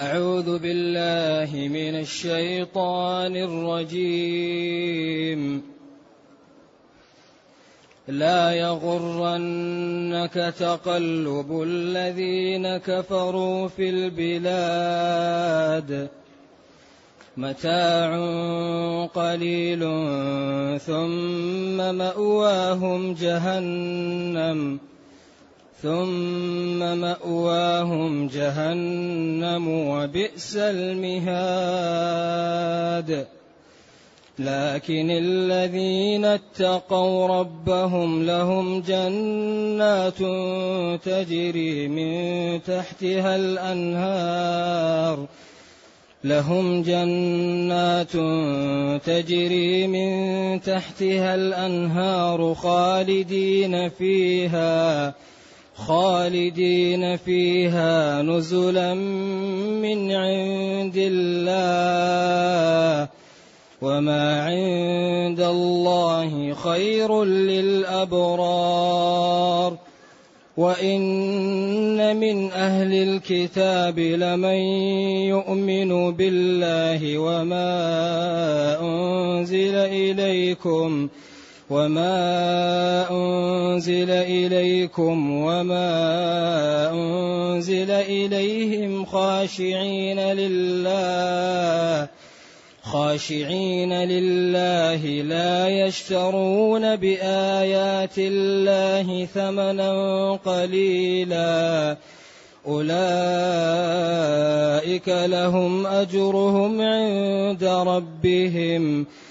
أعوذ بالله من الشيطان الرجيم. لا يغرنك تقلب الذين كفروا في البلاد. متاع قليل ثم مأواهم جهنم. ثم مأواهم جهنم وبئس المهاد. لكن الذين اتقوا ربهم لهم جنات تجري من تحتها الأنهار. لهم جنات تجري من تحتها الأنهار خالدين فيها. خالدين فيها نزلا من عند الله وما عند الله خير للأبرار وإن من أهل الكتاب لمن يؤمن بالله وما أنزل إليكم وما أنزل إليكم وما أنزل إليهم خاشعين لله خاشعين لله لا يشترون بآيات الله ثمنا قليلا أولئك لهم أجرهم عند ربهم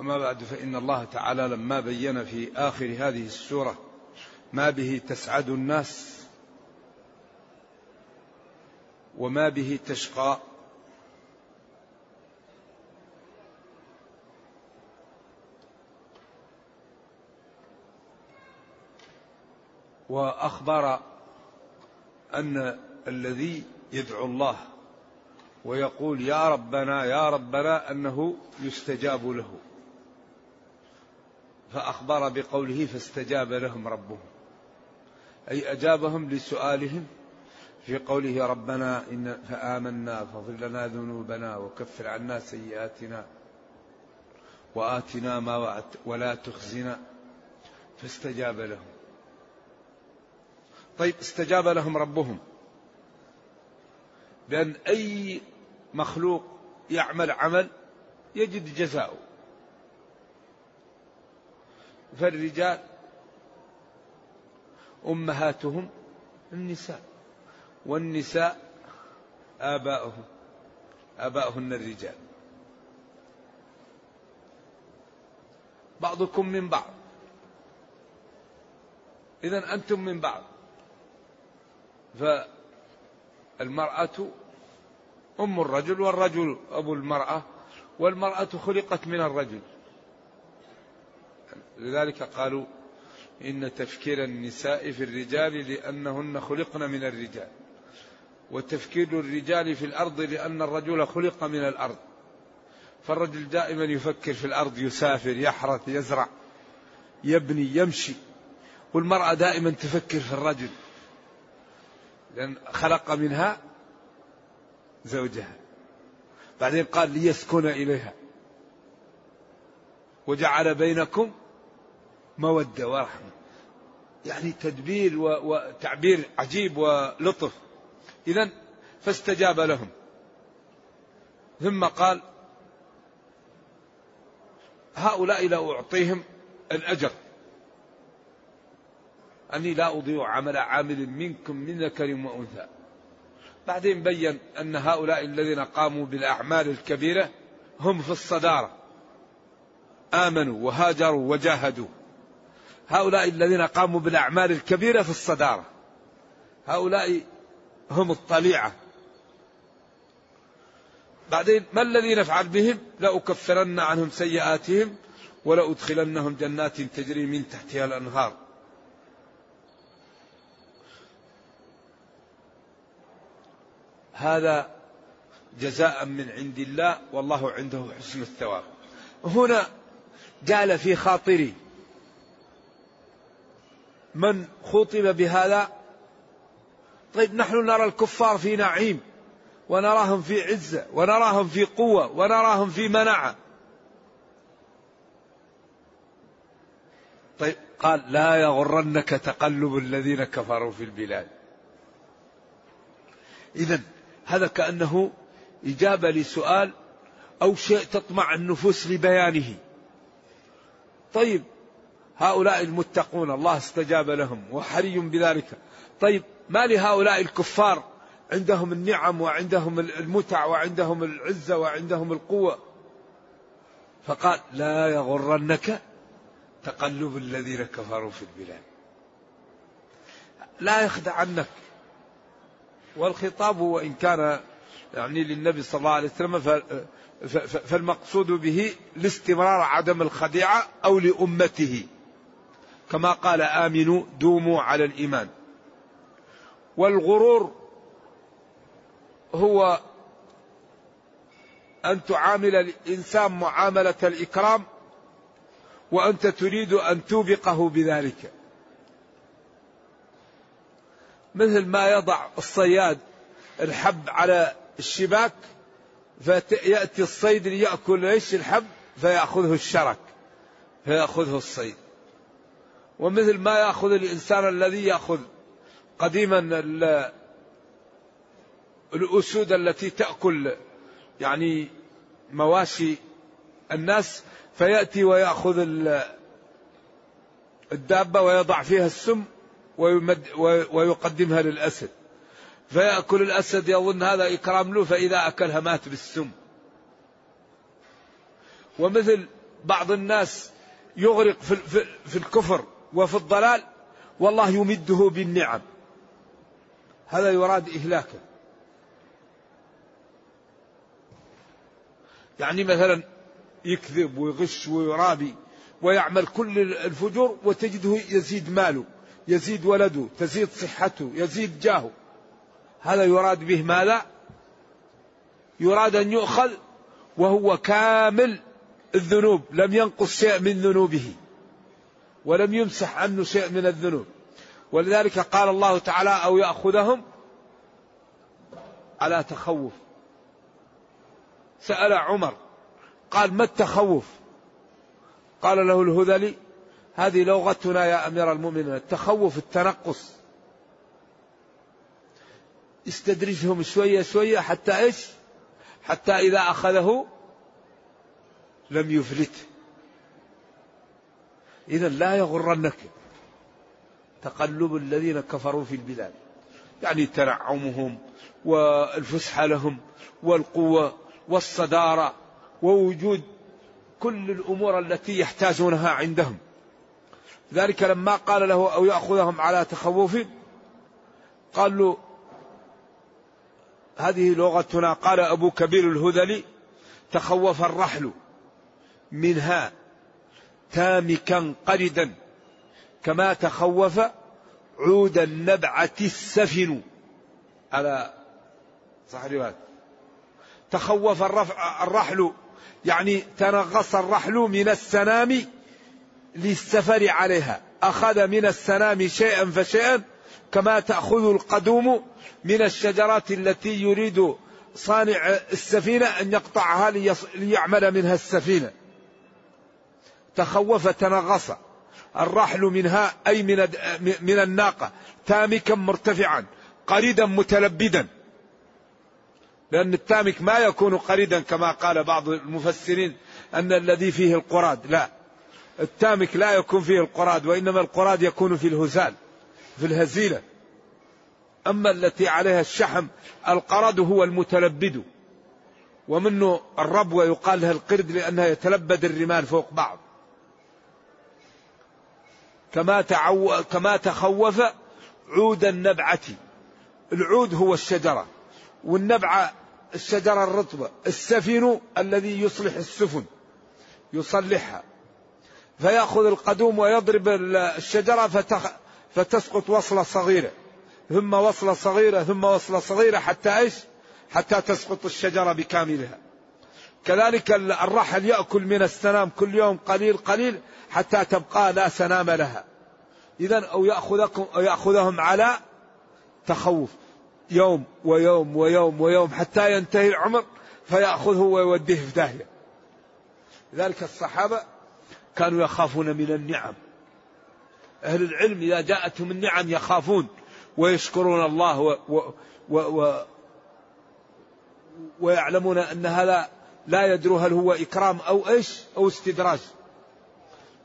أما بعد فإن الله تعالى لما بين في آخر هذه السورة ما به تسعد الناس وما به تشقى. وأخبر أن الذي يدعو الله ويقول يا ربنا يا ربنا أنه يستجاب له. فأخبر بقوله فاستجاب لهم ربهم. أي أجابهم لسؤالهم في قوله ربنا إن فآمنا فاغفر لنا ذنوبنا وكفر عنا سيئاتنا وآتنا ما وعدت ولا تخزنا. فاستجاب لهم. طيب استجاب لهم ربهم. بأن أي مخلوق يعمل عمل يجد جزاؤه. فالرجال أمهاتهم النساء والنساء آباؤهم آباؤهن الرجال. بعضكم من بعض. إذا أنتم من بعض. فالمرأة أم الرجل والرجل أبو المرأة والمرأة خلقت من الرجل. لذلك قالوا إن تفكير النساء في الرجال لأنهن خلقن من الرجال وتفكير الرجال في الأرض لأن الرجل خلق من الأرض. فالرجل دائما يفكر في الأرض يسافر يحرث يزرع يبني يمشي والمرأة دائما تفكر في الرجل لأن خلق منها زوجها. بعدين قال ليسكن إليها. وجعل بينكم مودة ورحمة يعني تدبير وتعبير عجيب ولطف. إذا فاستجاب لهم. ثم قال هؤلاء لا أعطيهم الأجر. أني لا أضيع عمل عامل منكم من ذكر وأنثى. بعدين بين أن هؤلاء الذين قاموا بالأعمال الكبيرة هم في الصدارة. آمنوا وهاجروا وجاهدوا. هؤلاء الذين قاموا بالأعمال الكبيرة في الصدارة. هؤلاء هم الطليعة. بعدين ما الذي نفعل بهم؟ لأكفرن عنهم سيئاتهم ولأدخلنهم جنات تجري من تحتها الأنهار. هذا جزاء من عند الله والله عنده حسن الثواب. هنا جعل في خاطري من خطب بهذا؟ طيب نحن نرى الكفار في نعيم ونراهم في عزة ونراهم في قوة ونراهم في منعة طيب قال لا يغرنك تقلب الذين كفروا في البلاد. إذا هذا كأنه إجابة لسؤال أو شيء تطمع النفوس لبيانه. طيب هؤلاء المتقون الله استجاب لهم وحري بذلك. طيب ما لهؤلاء الكفار؟ عندهم النعم وعندهم المتع وعندهم العزة وعندهم القوة. فقال لا يغرنك تقلب الذين كفروا في البلاد. لا يخدعنك والخطاب وإن كان يعني للنبي صلى الله عليه وسلم فالمقصود به لاستمرار عدم الخديعة أو لأمته. كما قال آمنوا دوموا على الإيمان. والغرور هو أن تعامل الإنسان معاملة الإكرام وأنت تريد أن توبقه بذلك. مثل ما يضع الصياد الحب على الشباك فيأتي الصيد ليأكل إيش الحب؟ فيأخذه الشرك فيأخذه الصيد. ومثل ما يأخذ الإنسان الذي يأخذ قديما الأسود التي تأكل يعني مواشي الناس فيأتي ويأخذ الدابة ويضع فيها السم ويمد ويقدمها للأسد. فيأكل الأسد يظن هذا إكرام له فإذا أكلها مات بالسم. ومثل بعض الناس يغرق في, في الكفر. وفي الضلال والله يمده بالنعم. هذا يراد إهلاكه. يعني مثلا يكذب ويغش ويرابي ويعمل كل الفجور وتجده يزيد ماله يزيد ولده تزيد صحته يزيد جاهه. هذا يراد به ماذا؟ يراد أن يؤخذ وهو كامل الذنوب لم ينقص شيء من ذنوبه. ولم يمسح عنه شيء من الذنوب. ولذلك قال الله تعالى أو يأخذهم على تخوف. سأل عمر قال ما التخوف؟ قال له الهذلي هذه لغتنا يا أمير المؤمنين التخوف التنقص. استدرجهم شوية شوية حتى إيش؟ حتى إذا أخذه لم يفلته. إذا لا يغرنك تقلب الذين كفروا في البلاد. يعني تنعمهم والفسحة لهم والقوة والصدارة ووجود كل الأمور التي يحتاجونها عندهم. ذلك لما قال له أو يأخذهم على تخوف قال له هذه لغتنا قال أبو كبير الهذلي تخوف الرحل منها. تامكا قردا كما تخوف عود النبعة السفن. على صح رواية تخوف الرحل يعني تنغص الرحل من السنام للسفر عليها. أخذ من السنام شيئا فشيئا كما تأخذ القدوم من الشجرات التي يريد صانع السفينة أن يقطعها ليعمل منها السفينة. تخوف تنغص. الرحل منها أي من, من الناقة. تامكا مرتفعا قريدا متلبدا. لأن التامك ما يكون قريدا كما قال بعض المفسرين أن الذي فيه القراد. لا. التامك لا يكون فيه القراد وإنما القراد يكون في الهزال في الهزيلة. أما التي عليها الشحم القرد هو المتلبد. ومنه الربوة يقال لها القرد لأنها يتلبد الرمال فوق بعض. كما تعو... كما تخوف عود النبعة العود هو الشجرة والنبعة الشجرة الرطبة السفن الذي يصلح السفن يصلحها فيأخذ القدوم ويضرب الشجرة فتخ... فتسقط وصلة صغيرة ثم وصلة صغيرة ثم وصلة صغيرة حتى إيش؟ حتى تسقط الشجرة بكاملها. كذلك الرحل يأكل من السنام كل يوم قليل قليل حتى تبقى لا سنام لها. إذا أو يأخذكم أو يأخذهم على تخوف يوم ويوم ويوم ويوم حتى ينتهي العمر فيأخذه ويوديه في داهية. لذلك الصحابة كانوا يخافون من النعم. أهل العلم إذا جاءتهم النعم يخافون ويشكرون الله و و و و ويعلمون أن هذا لا يدروا هل هو إكرام أو إيش أو استدراج.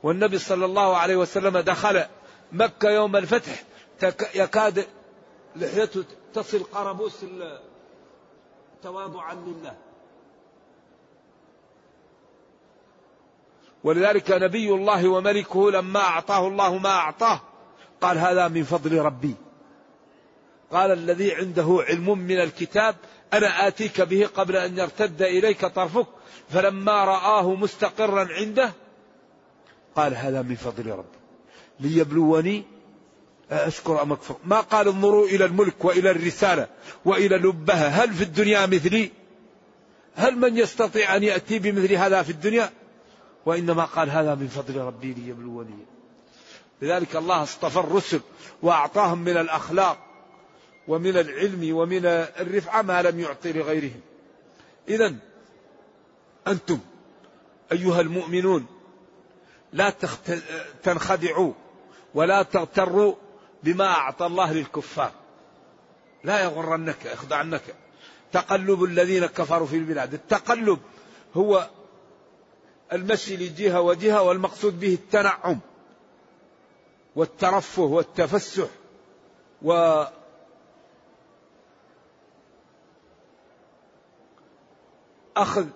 والنبي صلى الله عليه وسلم دخل مكة يوم الفتح يكاد لحيته تصل قربوس تواضعا لله. ولذلك نبي الله وملكه لما أعطاه الله ما أعطاه قال هذا من فضل ربي. قال الذي عنده علم من الكتاب أنا آتيك به قبل أن يرتد إليك طرفك فلما رآه مستقرا عنده قال هذا من فضل ربي ليبلوني أشكر أم أكفر. ما قال انظروا إلى الملك وإلى الرسالة وإلى لبها هل في الدنيا مثلي؟ هل من يستطيع أن يأتي بمثل هذا في الدنيا؟ وإنما قال هذا من فضل ربي ليبلوني. لذلك الله اصطفى الرسل وأعطاهم من الأخلاق ومن العلم ومن الرفعة ما لم يعطي لغيرهم. إذا أنتم أيها المؤمنون لا تنخدعوا ولا تغتروا بما أعطى الله للكفار. لا يغرنك يخدعنك. تقلب الذين كفروا في البلاد. التقلب هو المشي لجهة وجهة والمقصود به التنعم والترفه والتفسح و أخذ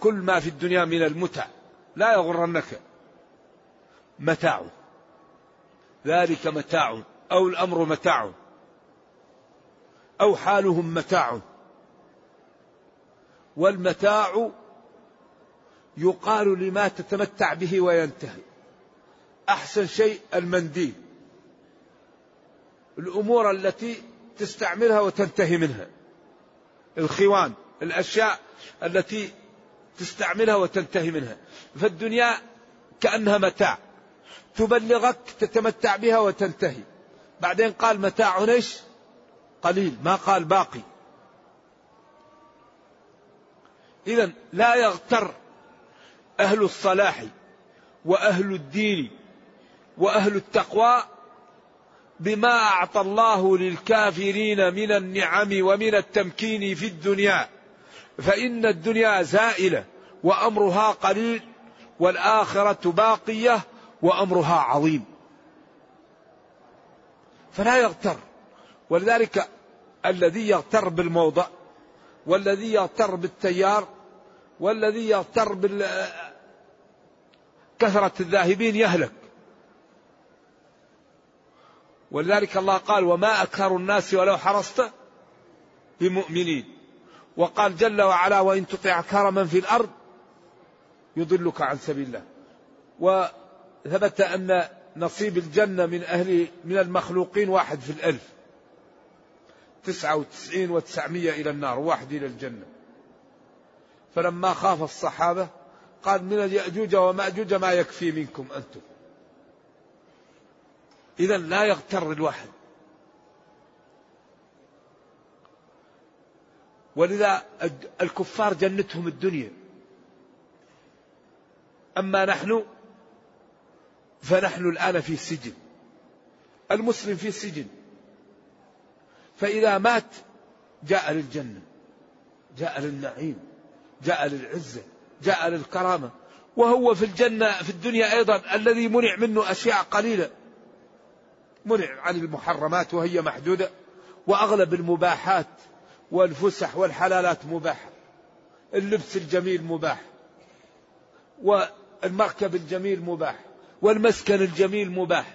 كل ما في الدنيا من المتع. لا يغرنك متاع. ذلك متاع أو الأمر متاع أو حالهم متاع. والمتاع يقال لما تتمتع به وينتهي. أحسن شيء المنديل. الأمور التي تستعملها وتنتهي منها. الخوان الأشياء التي تستعملها وتنتهي منها. فالدنيا كأنها متاع. تبلغك تتمتع بها وتنتهي. بعدين قال متاع إيش؟ قليل. ما قال باقي. إذا لا يغتر أهل الصلاح وأهل الدين وأهل التقوى بما أعطى الله للكافرين من النعم ومن التمكين في الدنيا. فإن الدنيا زائلة وأمرها قليل والآخرة باقية وأمرها عظيم. فلا يغتر. ولذلك الذي يغتر بالموضع والذي يغتر بالتيار والذي يغتر بال كثرة الذاهبين يهلك. ولذلك الله قال وما أكثر الناس ولو حرصت بمؤمنين. وقال جل وعلا وإن تطع أكثر من في الأرض يضلك عن سبيل الله. وثبت أن نصيب الجنة من أهل من المخلوقين واحد في الألف. تسعة وتسعين وتسعمية إلى النار واحد إلى الجنة. فلما خاف الصحابة قال من اليأجوج ومأجوج ما يكفي منكم أنتم. إذا لا يغتر الواحد. ولذا الكفار جنتهم الدنيا. أما نحن فنحن الآن في سجن. المسلم في سجن. فإذا مات جاء للجنة جاء للنعيم جاء للعزة جاء للكرامة. وهو في الجنة في الدنيا أيضا الذي منع منه أشياء قليلة. منع عن المحرمات وهي محدودة. وأغلب المباحات والفسح والحلالات مباحة اللبس الجميل مباح. والمركب الجميل مباح. والمسكن الجميل مباح.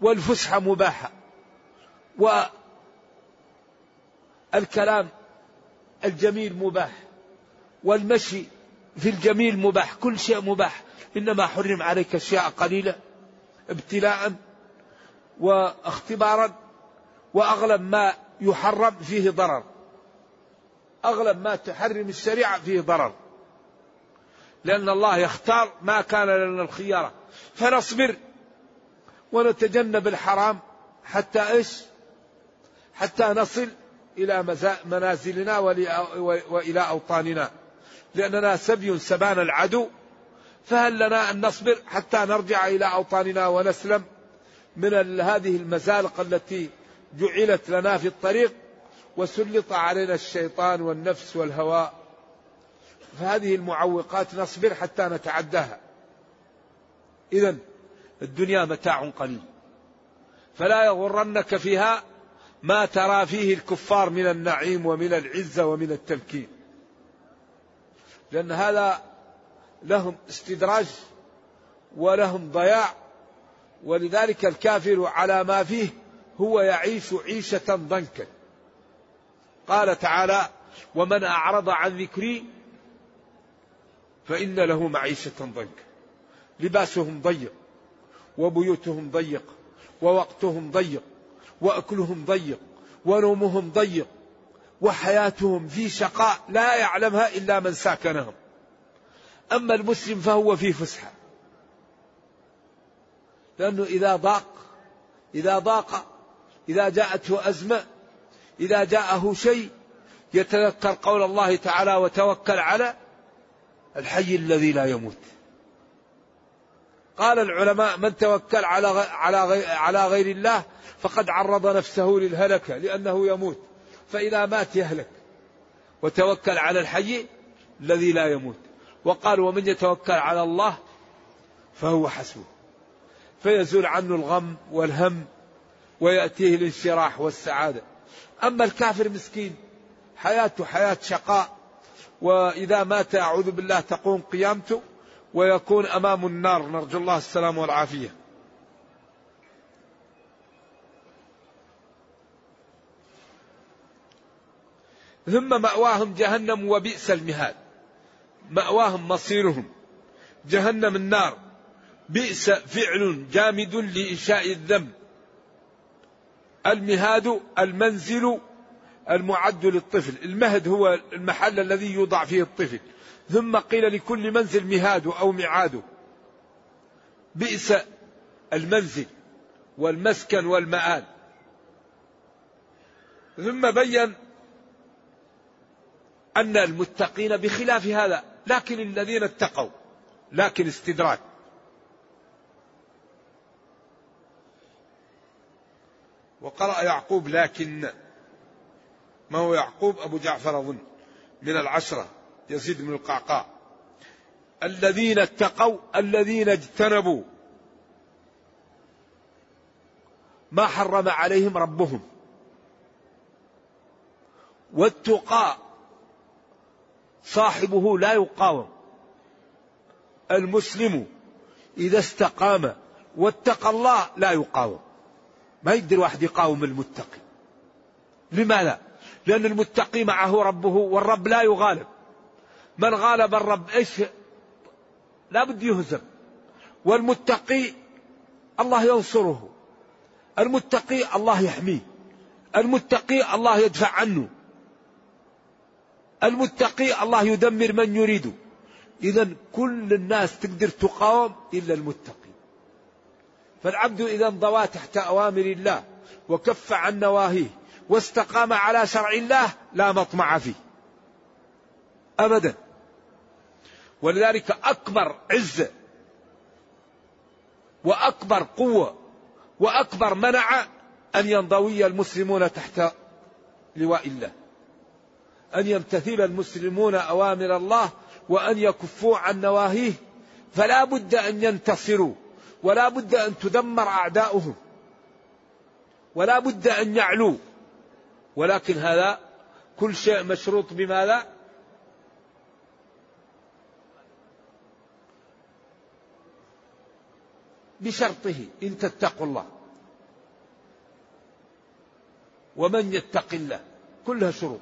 والفسحة مباحة. والكلام الجميل مباح. والمشي في الجميل مباح. كل شيء مباح. إنما حرم عليك أشياء قليلة ابتلاء واختبارا وأغلب ما يحرم فيه ضرر. أغلب ما تحرم الشريعة فيه ضرر. لأن الله يختار ما كان لنا الخيارة. فنصبر ونتجنب الحرام حتى إيش؟ حتى نصل إلى منازلنا وإلى أوطاننا. لأننا سبي سبان العدو. فهل لنا أن نصبر حتى نرجع إلى أوطاننا ونسلم؟ من هذه المزالق التي جعلت لنا في الطريق وسلط علينا الشيطان والنفس والهواء. فهذه المعوقات نصبر حتى نتعداها. إذا الدنيا متاع قليل. فلا يغرنك فيها ما ترى فيه الكفار من النعيم ومن العزة ومن التمكين. لأن هذا لهم استدراج ولهم ضياع ولذلك الكافر على ما فيه هو يعيش عيشة ضنكا. قال تعالى ومن أعرض عن ذكري فإن له معيشة ضنكا. لباسهم ضيق وبيوتهم ضيق ووقتهم ضيق وأكلهم ضيق ونومهم ضيق وحياتهم في شقاء لا يعلمها إلا من ساكنهم. أما المسلم فهو في فسحة. لأنه إذا ضاق إذا ضاق إذا جاءته أزمة إذا جاءه شيء يتذكر قول الله تعالى وتوكل على الحي الذي لا يموت. قال العلماء من توكل على على على غير الله فقد عرض نفسه للهلكة لأنه يموت. فإذا مات يهلك. وتوكل على الحي الذي لا يموت. وقال ومن يتوكل على الله فهو حسبه. فيزول عنه الغم والهم ويأتيه الانشراح والسعادة أما الكافر مسكين حياته حياة شقاء وإذا مات أعوذ بالله تقوم قيامته ويكون أمام النار نرجو الله السلام والعافية. ثم مأواهم جهنم وبئس المهاد. مأواهم مصيرهم جهنم النار بئس فعل جامد لإنشاء الذنب. المهاد المنزل المعد للطفل، المهد هو المحل الذي يوضع فيه الطفل. ثم قيل لكل منزل مهاد أو معاد. بئس المنزل والمسكن والمآل. ثم بين أن المتقين بخلاف هذا. لكن الذين اتقوا لكن استدراك. وقرأ يعقوب لكن ما هو يعقوب؟ أبو جعفر أظن من العشرة يزيد بن القعقاع. الذين اتقوا الذين اجتنبوا. ما حرم عليهم ربهم. والتقى صاحبه لا يقاوم. المسلم إذا استقام واتقى الله لا يقاوم. ما يقدر واحد يقاوم المتقي. لماذا؟ لأن المتقي معه ربه والرب لا يغالب. من غالب الرب إيش؟ لا بد يهزم. والمتقي الله ينصره. المتقي الله يحميه. المتقي الله يدفع عنه. المتقي الله يدمر من يريده إذا كل الناس تقدر تقاوم إلا المتقي. فالعبد إذا انضوى تحت أوامر الله وكف عن نواهيه واستقام على شرع الله لا مطمع فيه. أبدا. ولذلك أكبر عزة وأكبر قوة وأكبر منع أن ينضوي المسلمون تحت لواء الله. أن يمتثل المسلمون أوامر الله وأن يكفوا عن نواهيه. فلا بد أن ينتصروا. ولا بد أن تدمر أعداؤهم. ولا بد أن يعلوا ولكن هذا كل شيء مشروط بماذا؟ بشرطه. إن تتقوا الله. ومن يتق الله. كلها شروط.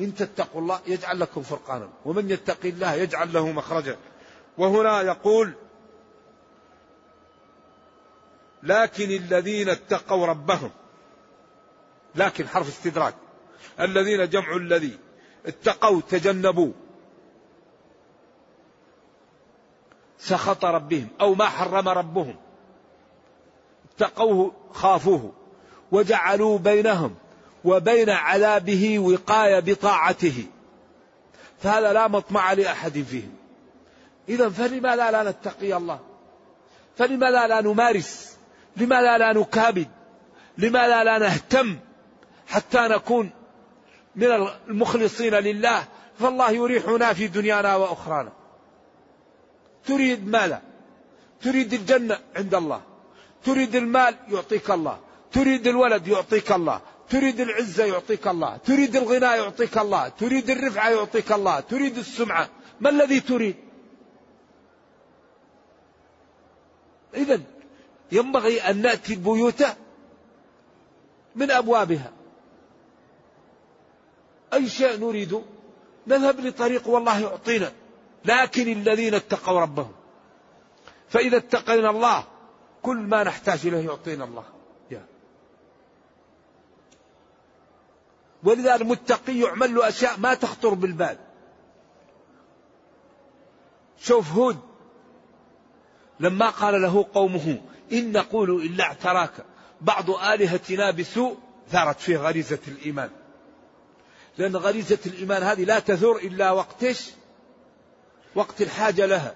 إن تتقوا الله يجعل لكم فرقانا. ومن يتق الله يجعل له مخرجا. وهنا يقول لكن الذين اتقوا ربهم لكن حرف استدراك الذين جمعوا الذي اتقوا تجنبوا سخط ربهم أو ما حرم ربهم اتقوه خافوه وجعلوا بينهم وبين عذابه وقاية بطاعته فهذا لا مطمع لأحد فيه. اذا فلماذا لا نتقي الله؟ فلماذا لا نمارس؟ لماذا لا نكابد لماذا لا نهتم حتى نكون من المخلصين لله فالله يريحنا في دنيانا وأخرانا. تريد ماذا تريد الجنة عند الله تريد المال يعطيك الله تريد الولد يعطيك الله تريد العزة يعطيك الله تريد الغنى يعطيك الله تريد الرفعة يعطيك الله تريد السمعة. ما الذي تريد؟ إذا ينبغي أن نأتي البيوت من أبوابها. أي شيء نريد نذهب لطريق والله يعطينا لكن الذين اتقوا ربهم. فإذا اتقينا الله كل ما نحتاج إليه يعطينا الله. يا. ولذا المتقي يعمل له أشياء ما تخطر بالبال. شوف هود لما قال له قومه إن نقول إلا اعتراك. بعض آلهتنا بسوء ثارت فيه غريزة الإيمان. لأن غريزة الإيمان هذه لا تثور إلا وقتش وقت الحاجة لها.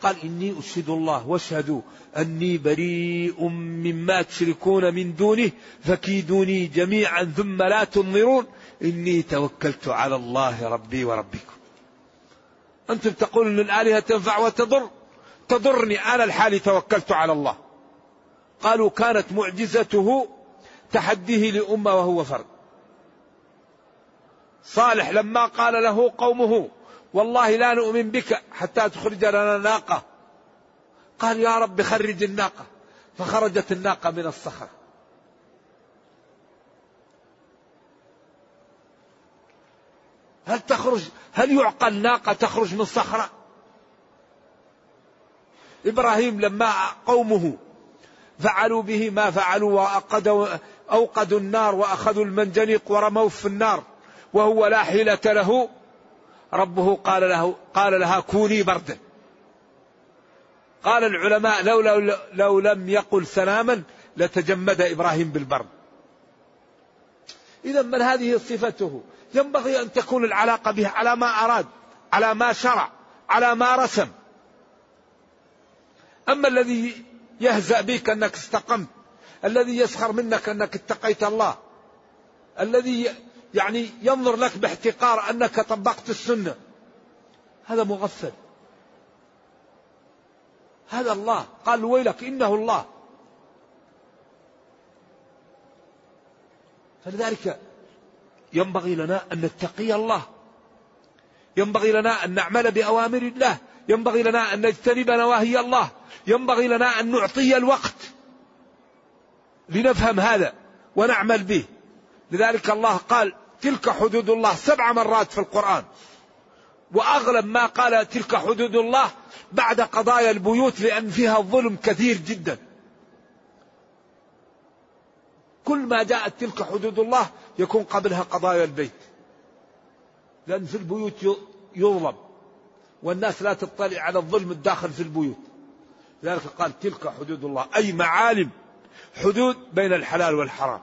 قال إني أشهد الله واشهدوا أني بريء مما تشركون من دونه فكيدوني جميعا ثم لا تنظرون. إني توكلت على الله ربي وربكم. أنتم تقولون أن الآلهة تنفع وتضر. تضرني أنا الحالي توكلت على الله. قالوا كانت معجزته تحديه لأمة وهو فرد. صالح لما قال له قومه والله لا نؤمن بك حتى تخرج لنا ناقة. قال يا رب خرج الناقة. فخرجت الناقة من الصخرة. هل تخرج هل يعقل ناقة تخرج من صخرة إبراهيم لما قومه فعلوا به ما فعلوا وأقدوا أوقدوا النار وأخذوا المنجنيق ورموه في النار وهو لا حيلة له. ربه قال له قال لها كوني بردا. قال العلماء لو, لو, لو لم يقل سلاما لتجمد إبراهيم بالبرد. إذا من هذه صفته؟ ينبغي أن تكون العلاقة به على ما أراد على ما شرع على ما رسم. أما الذي يهزأ بك أنك استقمت الذي يسخر منك أنك اتقيت الله الذي يعني ينظر لك باحتقار أنك طبقت السنة هذا مغفل. هذا الله. قال ويلك إنه الله. فلذلك ينبغي لنا أن نتقي الله. ينبغي لنا أن نعمل بأوامر الله. ينبغي لنا أن نجتنب نواهي الله. ينبغي لنا أن نعطي الوقت لنفهم هذا ونعمل به. لذلك الله قال تلك حدود الله سبع مرات في القرآن. وأغلب ما قال تلك حدود الله بعد قضايا البيوت لأن فيها ظلم كثير جدا. كل ما جاءت تلك حدود الله يكون قبلها قضايا البيت. لأن في البيوت يظلم. والناس لا تطلع على الظلم الداخل في البيوت. لذلك قال تلك حدود الله أي معالم حدود بين الحلال والحرام.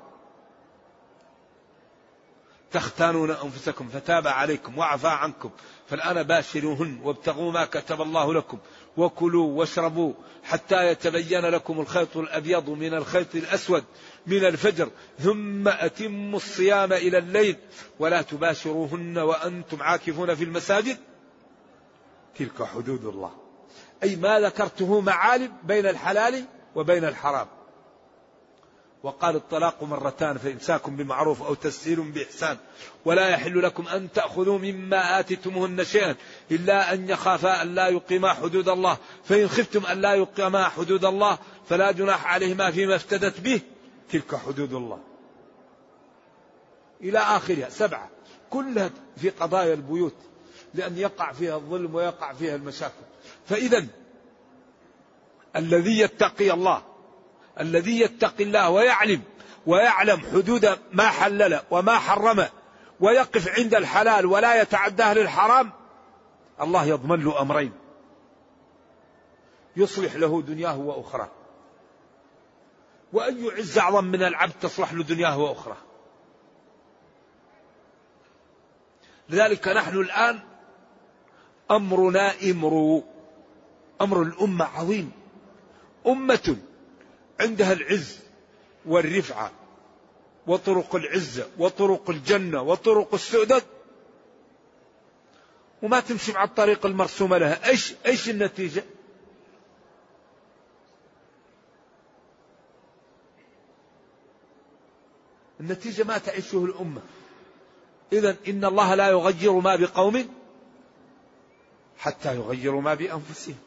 تختانون أنفسكم فتاب عليكم وعفى عنكم. فالآن باشروهن وابتغوا ما كتب الله لكم وكلوا واشربوا حتى يتبين لكم الخيط الأبيض من الخيط الأسود من الفجر ثم أتموا الصيام إلى الليل. ولا تباشروهن وأنتم عاكفون في المساجد. تلك حدود الله. أي ما ذكرته معالم بين الحلال وبين الحرام. وقال الطلاق مرتان فإمساك بمعروف أو تسهيل بإحسان. ولا يحل لكم أن تأخذوا مما آتيتموهن شيئا إلا أن يخافا أن لا يقيما حدود الله. فإن خفتم أن لا يقيما حدود الله فلا جناح عليهما فيما افتدت به تلك حدود الله. إلى آخرها. سبعة. كلها في قضايا البيوت. لأن يقع فيها الظلم ويقع فيها المشاكل. فإذا الذي يتقي الله الذي يتقي الله ويعلم ويعلم حدود ما حلل وما حرم ويقف عند الحلال ولا يتعداه للحرام الله يضمن له أمرين. يصلح له دنياه واخراه واي عز أعظم من العبد تصلح له دنياه واخراه لذلك نحن الآن أمرنا إمر. أمر الأمة عظيم. أمة عندها العز والرفعة وطرق العزة وطرق الجنة وطرق السؤدد. وما تمشي مع الطريق المرسومة لها. إيش إيش النتيجة؟ النتيجة ما تعيشه الأمة. إذا إن الله لا يغير ما بقوم حتى يغيروا ما بأنفسهم.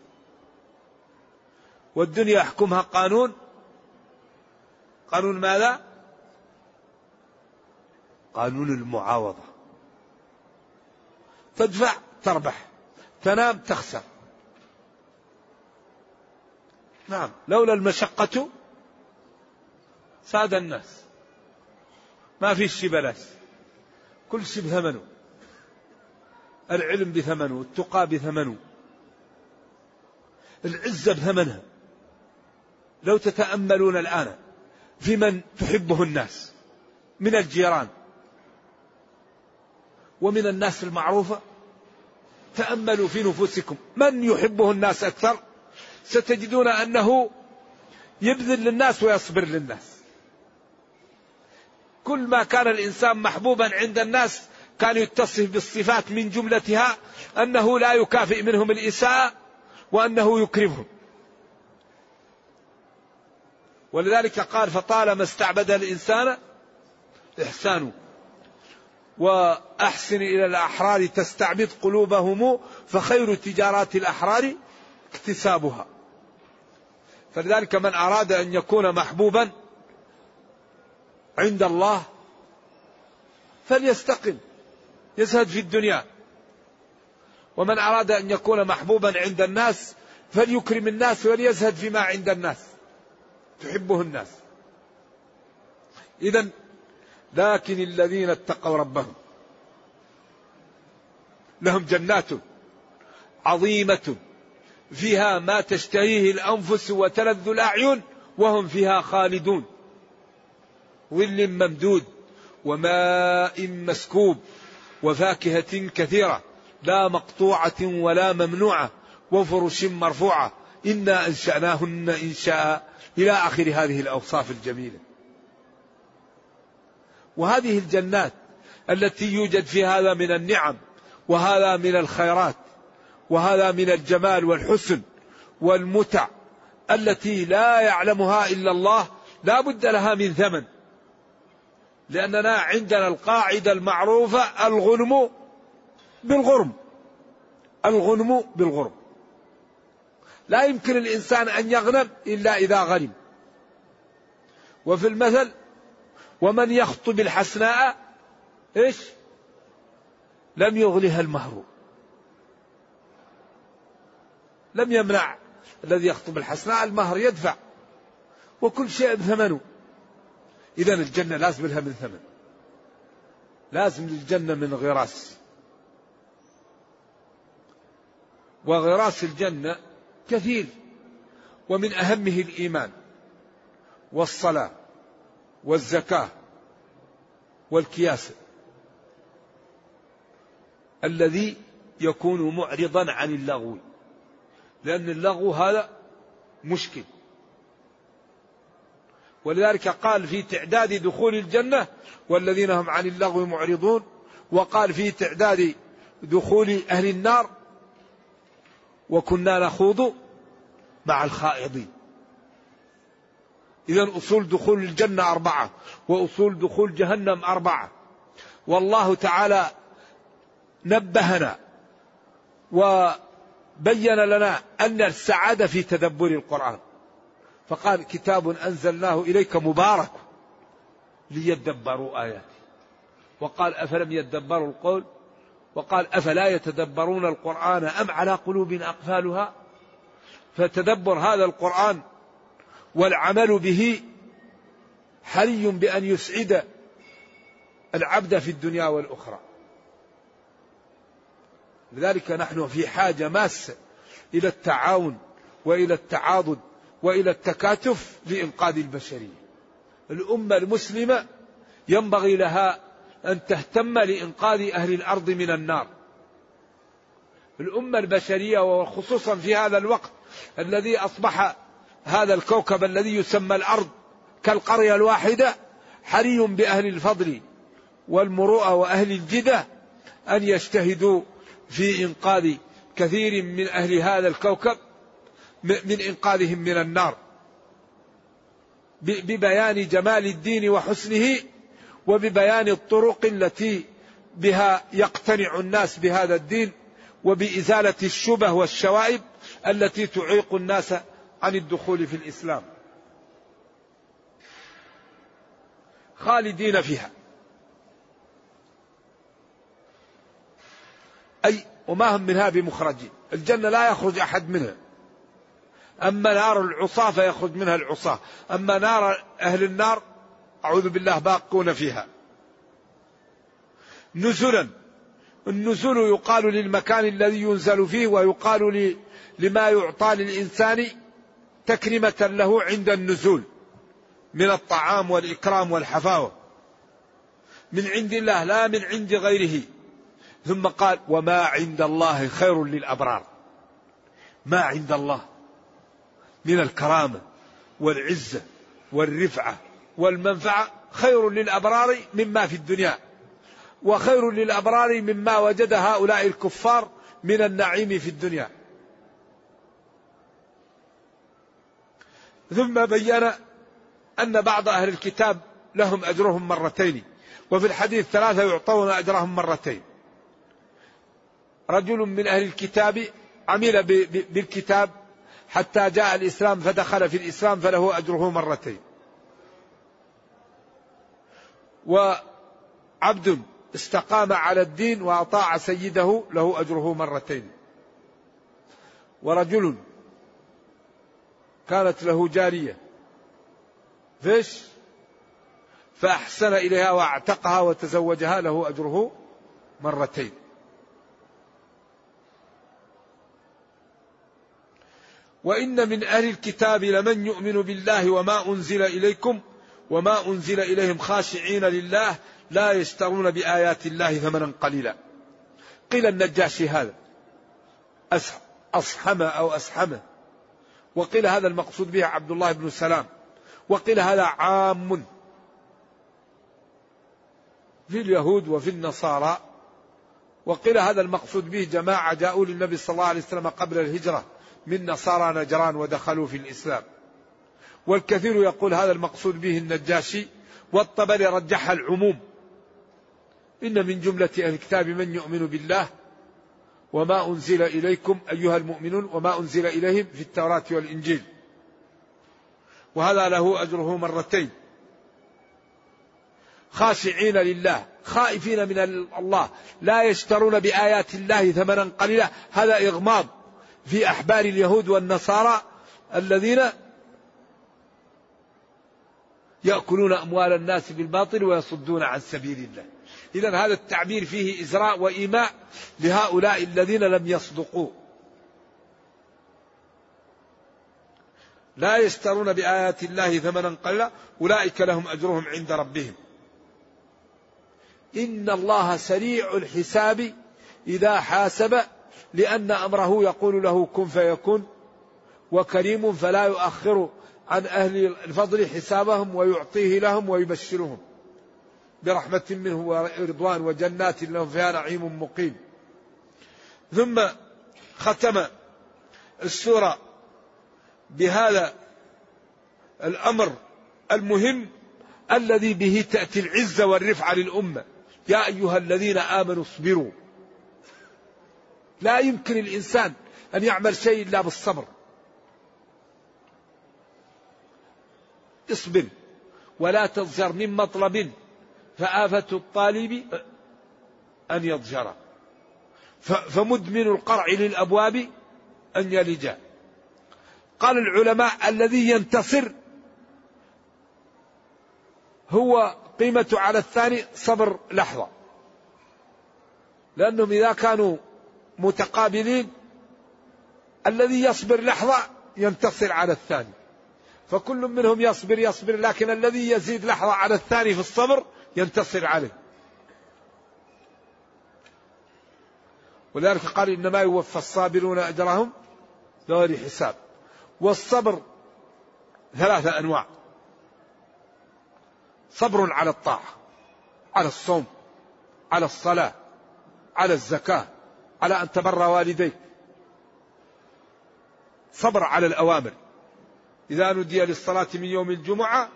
والدنيا يحكمها قانون. قانون ماذا؟ قانون المعاوضة. تدفع تربح. تنام تخسر. نعم لولا المشقة ساد الناس. ما في شيء بلاش كل شيء بثمنه. العلم بثمنه التقى بثمنه. العزة بثمنها. لو تتأملون الآن في من تحبه الناس من الجيران ومن الناس المعروفة تأملوا في نفوسكم. من يحبه الناس أكثر؟ ستجدون أنه يبذل للناس ويصبر للناس. كل ما كان الإنسان محبوبا عند الناس كان يتصف بالصفات من جملتها أنه لا يكافئ منهم الإساءة وأنه يكرمهم. ولذلك قال فطالما استعبد الإنسان إحسانه. وأحسن إلى الأحرار تستعبد قلوبهم فخير تجارات الأحرار اكتسابها. فلذلك من أراد أن يكون محبوبا عند الله فليستقم. يزهد في الدنيا. ومن أراد أن يكون محبوبا عند الناس فليكرم الناس وليزهد فيما عند الناس. تحبه الناس. إذا لكن الذين اتقوا ربهم لهم جنات عظيمة فيها ما تشتهيه الأنفس وتلذ الأعين وهم فيها خالدون. ظل ممدود وماء مسكوب وفاكهة كثيرة لا مقطوعة ولا ممنوعة وفرش مرفوعة. إنا أنشأناهن إنشاء إلى آخر هذه الأوصاف الجميلة. وهذه الجنات التي يوجد في هذا من النعم وهذا من الخيرات وهذا من الجمال والحسن والمتع التي لا يعلمها إلا الله لا بد لها من ثمن. لأننا عندنا القاعدة المعروفة الغنم بالغرم. الغنم بالغرم. لا يمكن الإنسان أن يغنم إلا إذا غنم. وفي المثل ومن يخطب الحسناء إيش؟ لم يغلها المهر. لم يمنع الذي يخطب الحسناء المهر يدفع. وكل شيء بثمنه. إذا الجنة لازم لها من ثمن. لازم للجنة من غراس. وغراس الجنة كثير. ومن أهمه الإيمان والصلاة والزكاة والكياسة الذي يكون معرضا عن اللغو. لأن اللغو هذا مشكل. ولذلك قال في تعداد دخول الجنة والذين هم عن اللغو معرضون وقال في تعداد دخول أهل النار وكنا نخوض مع الخائضين. إذا أصول دخول الجنة أربعة وأصول دخول جهنم أربعة. والله تعالى نبهنا وبين لنا أن السعادة في تدبر القرآن. فقال كتاب أنزلناه إليك مبارك ليدبروا آياته وقال أفلم يدبروا القول؟ وقال أفلا يتدبرون القرآن أم على قلوب أقفالها؟ فتدبر هذا القرآن والعمل به حري بأن يسعد العبد في الدنيا والأخرى. لذلك نحن في حاجة ماسة إلى التعاون وإلى التعاضد وإلى التكاتف لإنقاذ البشرية. الأمة المسلمة ينبغي لها أن تهتم لإنقاذ أهل الأرض من النار. الأمة البشرية وخصوصا في هذا الوقت الذي أصبح هذا الكوكب الذي يسمى الأرض كالقرية الواحدة حري بأهل الفضل والمروءة وأهل الجدة أن يجتهدوا في إنقاذ كثير من أهل هذا الكوكب. من إنقاذهم من النار. ببيان جمال الدين وحسنه وببيان الطرق التي بها يقتنع الناس بهذا الدين وبإزالة الشبه والشوائب التي تعيق الناس عن الدخول في الإسلام. خالدين فيها. أي وما هم منها بمخرجين. الجنة لا يخرج أحد منها. أما نار العصاة فيخرج منها العصاة. أما نار أهل النار أعوذ بالله باقون فيها. نزلا. النزول يقال للمكان الذي ينزل فيه ويقال لما يعطى للإنسان تكرمة له عند النزول. من الطعام والإكرام والحفاوة. من عند الله لا من عند غيره. ثم قال وما عند الله خير للأبرار. ما عند الله. من الكرامة والعزة والرفعة والمنفعة خير للأبرار مما في الدنيا وخير للأبرار مما وجد هؤلاء الكفار من النعيم في الدنيا. ثم بين أن بعض أهل الكتاب لهم أجرهم مرتين وفي الحديث ثلاثة يعطون أجرهم مرتين. رجل من أهل الكتاب عمل بالكتاب حتى جاء الإسلام فدخل في الإسلام فله أجره مرتين. وعبد استقام على الدين وأطاع سيده له أجره مرتين. ورجل كانت له جارية. فيش؟ فأحسن إليها وأعتقها وتزوجها له أجره مرتين. وإن من أهل الكتاب لمن يؤمن بالله وما أنزل إليكم وما أنزل إليهم خاشعين لله لا يشترون بآيات الله ثمنا قليلا. قيل النجاشي هذا. أصحمه أو أسحمه وقيل هذا المقصود به عبد الله بن سلام. وقيل هذا عام. في اليهود وفي النصارى. وقيل هذا المقصود به جماعة جاءوا للنبي صلى الله عليه وسلم قبل الهجرة. من نصارى نجران ودخلوا في الإسلام. والكثير يقول هذا المقصود به النجاشي والطبري رجح العموم. إن من جملة أهل الكتاب من يؤمن بالله وما أنزل إليكم أيها المؤمنون وما أنزل إليهم في التوراة والإنجيل. وهذا له أجره مرتين. خاشعين لله خائفين من الله لا يشترون بآيات الله ثمنا قليلا هذا إغماض. في أحبار اليهود والنصارى الذين يأكلون أموال الناس بالباطل ويصدون عن سبيل الله. إذا هذا التعبير فيه إزراء وإيماء لهؤلاء الذين لم يصدقوا. لا يشترون بآيات الله ثمنا قليلا أولئك لهم أجرهم عند ربهم. إن الله سريع الحساب إذا حاسب لأن أمره يقول له كن فيكون وكريم فلا يؤخر عن أهل الفضل حسابهم ويعطيه لهم ويبشرهم برحمة منه ورضوان وجنات لهم فيها نعيم مقيم. ثم ختم السورة بهذا الأمر المهم الذي به تأتي العزة والرفعة للأمة. يا أيها الذين آمنوا اصبروا. لا يمكن الإنسان أن يعمل شيء إلا بالصبر. اصبر ولا تضجر من مطلب فآفة الطالب أن يضجر فمدمن القرع للأبواب أن يلج. قال العلماء الذي ينتصر هو قيمة على الثاني صبر لحظة. لأنهم إذا كانوا متقابلين. الذي يصبر لحظة ينتصر على الثاني. فكل منهم يصبر يصبر لكن الذي يزيد لحظة على الثاني في الصبر ينتصر عليه. ولذلك قال إنما يوفى الصابرون أجرهم بغير حساب. والصبر ثلاثة أنواع. صبر على الطاعة على الصوم على الصلاة على الزكاة. على أن تبر والديك. صبر على الأوامر. إذا نودي للصلاة من يوم الجمعة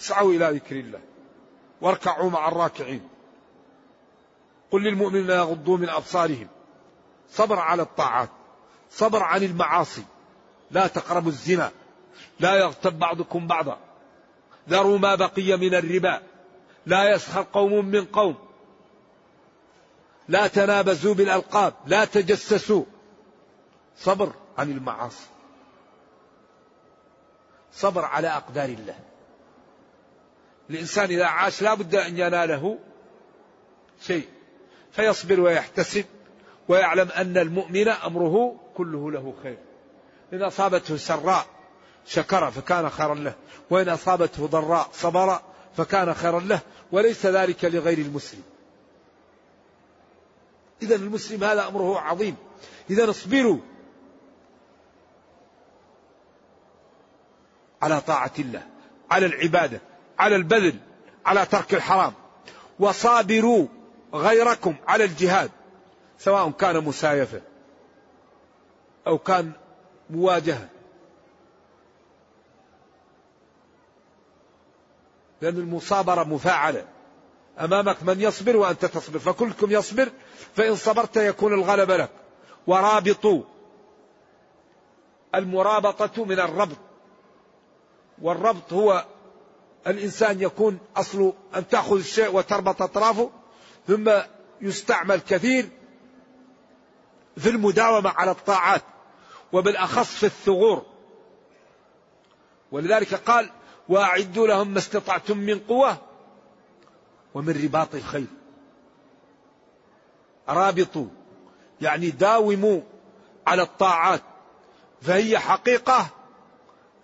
اسعوا إلى ذكر الله. واركعوا مع الراكعين. قل للمؤمنين يغضوا من أبصارهم. صبر على الطاعات. صبر عن المعاصي. لا تقربوا الزنا. لا يغتب بعضكم بعضا. ذروا ما بقي من الربا. لا يسخر قوم من قوم. لا تنابزوا بالألقاب لا تجسسوا. صبر عن المعاصي. صبر على أقدار الله. الإنسان إذا عاش لا بد أن يناله شيء فيصبر ويحتسب ويعلم أن المؤمن أمره كله له خير. إن أصابته سراء شكر فكان خيرا له. وإن أصابته ضراء صبر فكان خيرا له. وليس ذلك لغير المسلم. إذا المسلم هذا أمره عظيم. إذا اصبروا على طاعة الله على العبادة على البذل على ترك الحرام. وصابروا غيركم على الجهاد سواء كان مسايفة أو كان مواجهة. لأن المصابرة مفاعلة. أمامك من يصبر وأنت تصبر. فكلكم يصبر فإن صبرت يكون الغلب لك. ورابطوا المرابطة من الربط. والربط هو الإنسان يكون أصله أن تأخذ الشيء وتربط أطرافه ثم يستعمل كثير في المداومة على الطاعات وبالأخص في الثغور. ولذلك قال وأعدوا لهم ما استطعتم من قوة ومن رباط الخيل. رابطوا يعني داوموا على الطاعات. فهي حقيقة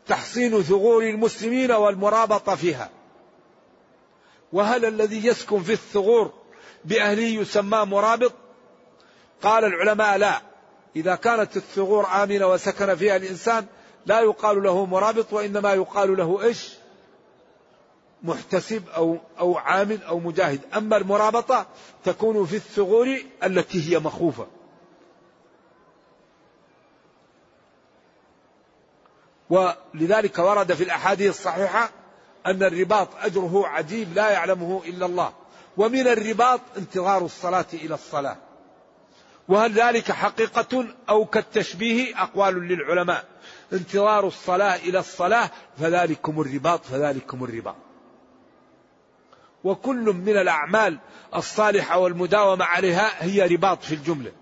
تحصين ثغور المسلمين والمرابطة فيها. وهل الذي يسكن في الثغور بأهله يسمى مرابط؟ قال العلماء لا. إذا كانت الثغور آمنة وسكن فيها الإنسان لا يقال له مرابط وإنما يقال له إيش؟ محتسب أو, أو عامل أو مجاهد. أما المرابطة تكون في الثغور التي هي مخوفة. ولذلك ورد في الأحاديث الصحيحة أن الرباط أجره عجيب لا يعلمه إلا الله. ومن الرباط انتظار الصلاة إلى الصلاة. وهل ذلك حقيقة أو كالتشبيه أقوال للعلماء؟ انتظار الصلاة إلى الصلاة فذلكم الرباط فذلكم الرباط. وكل من الأعمال الصالحة والمداومة عليها هي رباط في الجملة.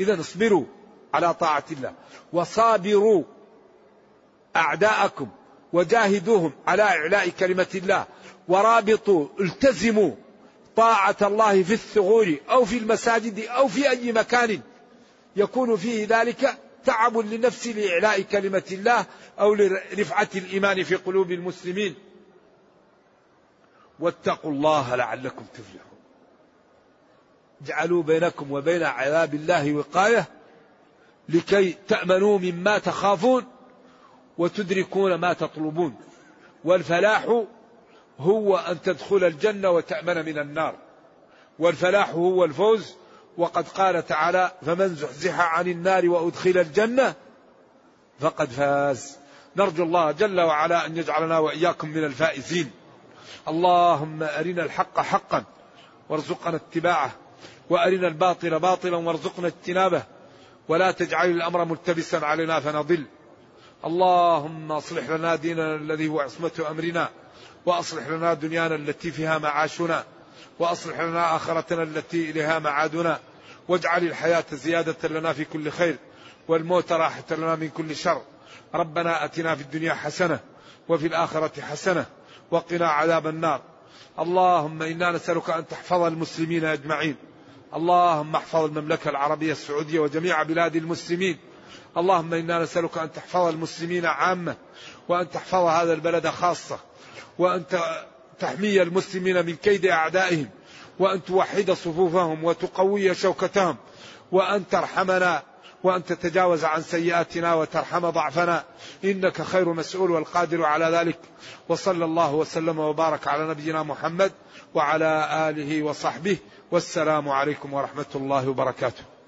إذا اصبروا على طاعة الله وصابروا أعداءكم وجاهدوهم على إعلاء كلمة الله ورابطوا التزموا طاعة الله في الثغور أو في المساجد أو في أي مكان يكون فيه ذلك تعب للنفس لإعلاء كلمة الله أو لرفعة الإيمان في قلوب المسلمين. واتقوا الله لعلكم تفلحون. اجعلوا بينكم وبين عذاب الله وقاية لكي تأمنوا مما تخافون وتدركون ما تطلبون. والفلاح هو أن تدخل الجنة وتأمن من النار. والفلاح هو الفوز. وقد قال تعالى فمن زحزح عن النار وأدخل الجنة فقد فاز. نرجو الله جل وعلا أن يجعلنا وإياكم من الفائزين. اللهم أرنا الحق حقا وارزقنا اتباعه وأرنا الباطل باطلا وارزقنا اجتنابه ولا تجعل الأمر ملتبسا علينا فنضل. اللهم أصلح لنا ديننا الذي هو عصمة أمرنا وأصلح لنا دنيانا التي فيها معاشنا وأصلح لنا آخرتنا التي إليها معادنا واجعل الحياة زيادة لنا في كل خير والموت راحة لنا من كل شر. ربنا أتنا في الدنيا حسنة وفي الآخرة حسنة وقنا عذاب النار. اللهم إنا نسألك أن تحفظ المسلمين أجمعين. اللهم احفظ المملكة العربية السعودية وجميع بلاد المسلمين. اللهم إنا نسألك أن تحفظ المسلمين عامة وأن تحفظ هذا البلد خاصة وأن تحمي المسلمين من كيد أعدائهم وأن توحد صفوفهم وتقوي شوكتهم وأن ترحمنا وأن تتجاوز عن سيئاتنا وترحم ضعفنا. إنك خير مسؤول والقادر على ذلك. وصلى الله وسلم وبارك على نبينا محمد وعلى آله وصحبه. والسلام عليكم ورحمة الله وبركاته.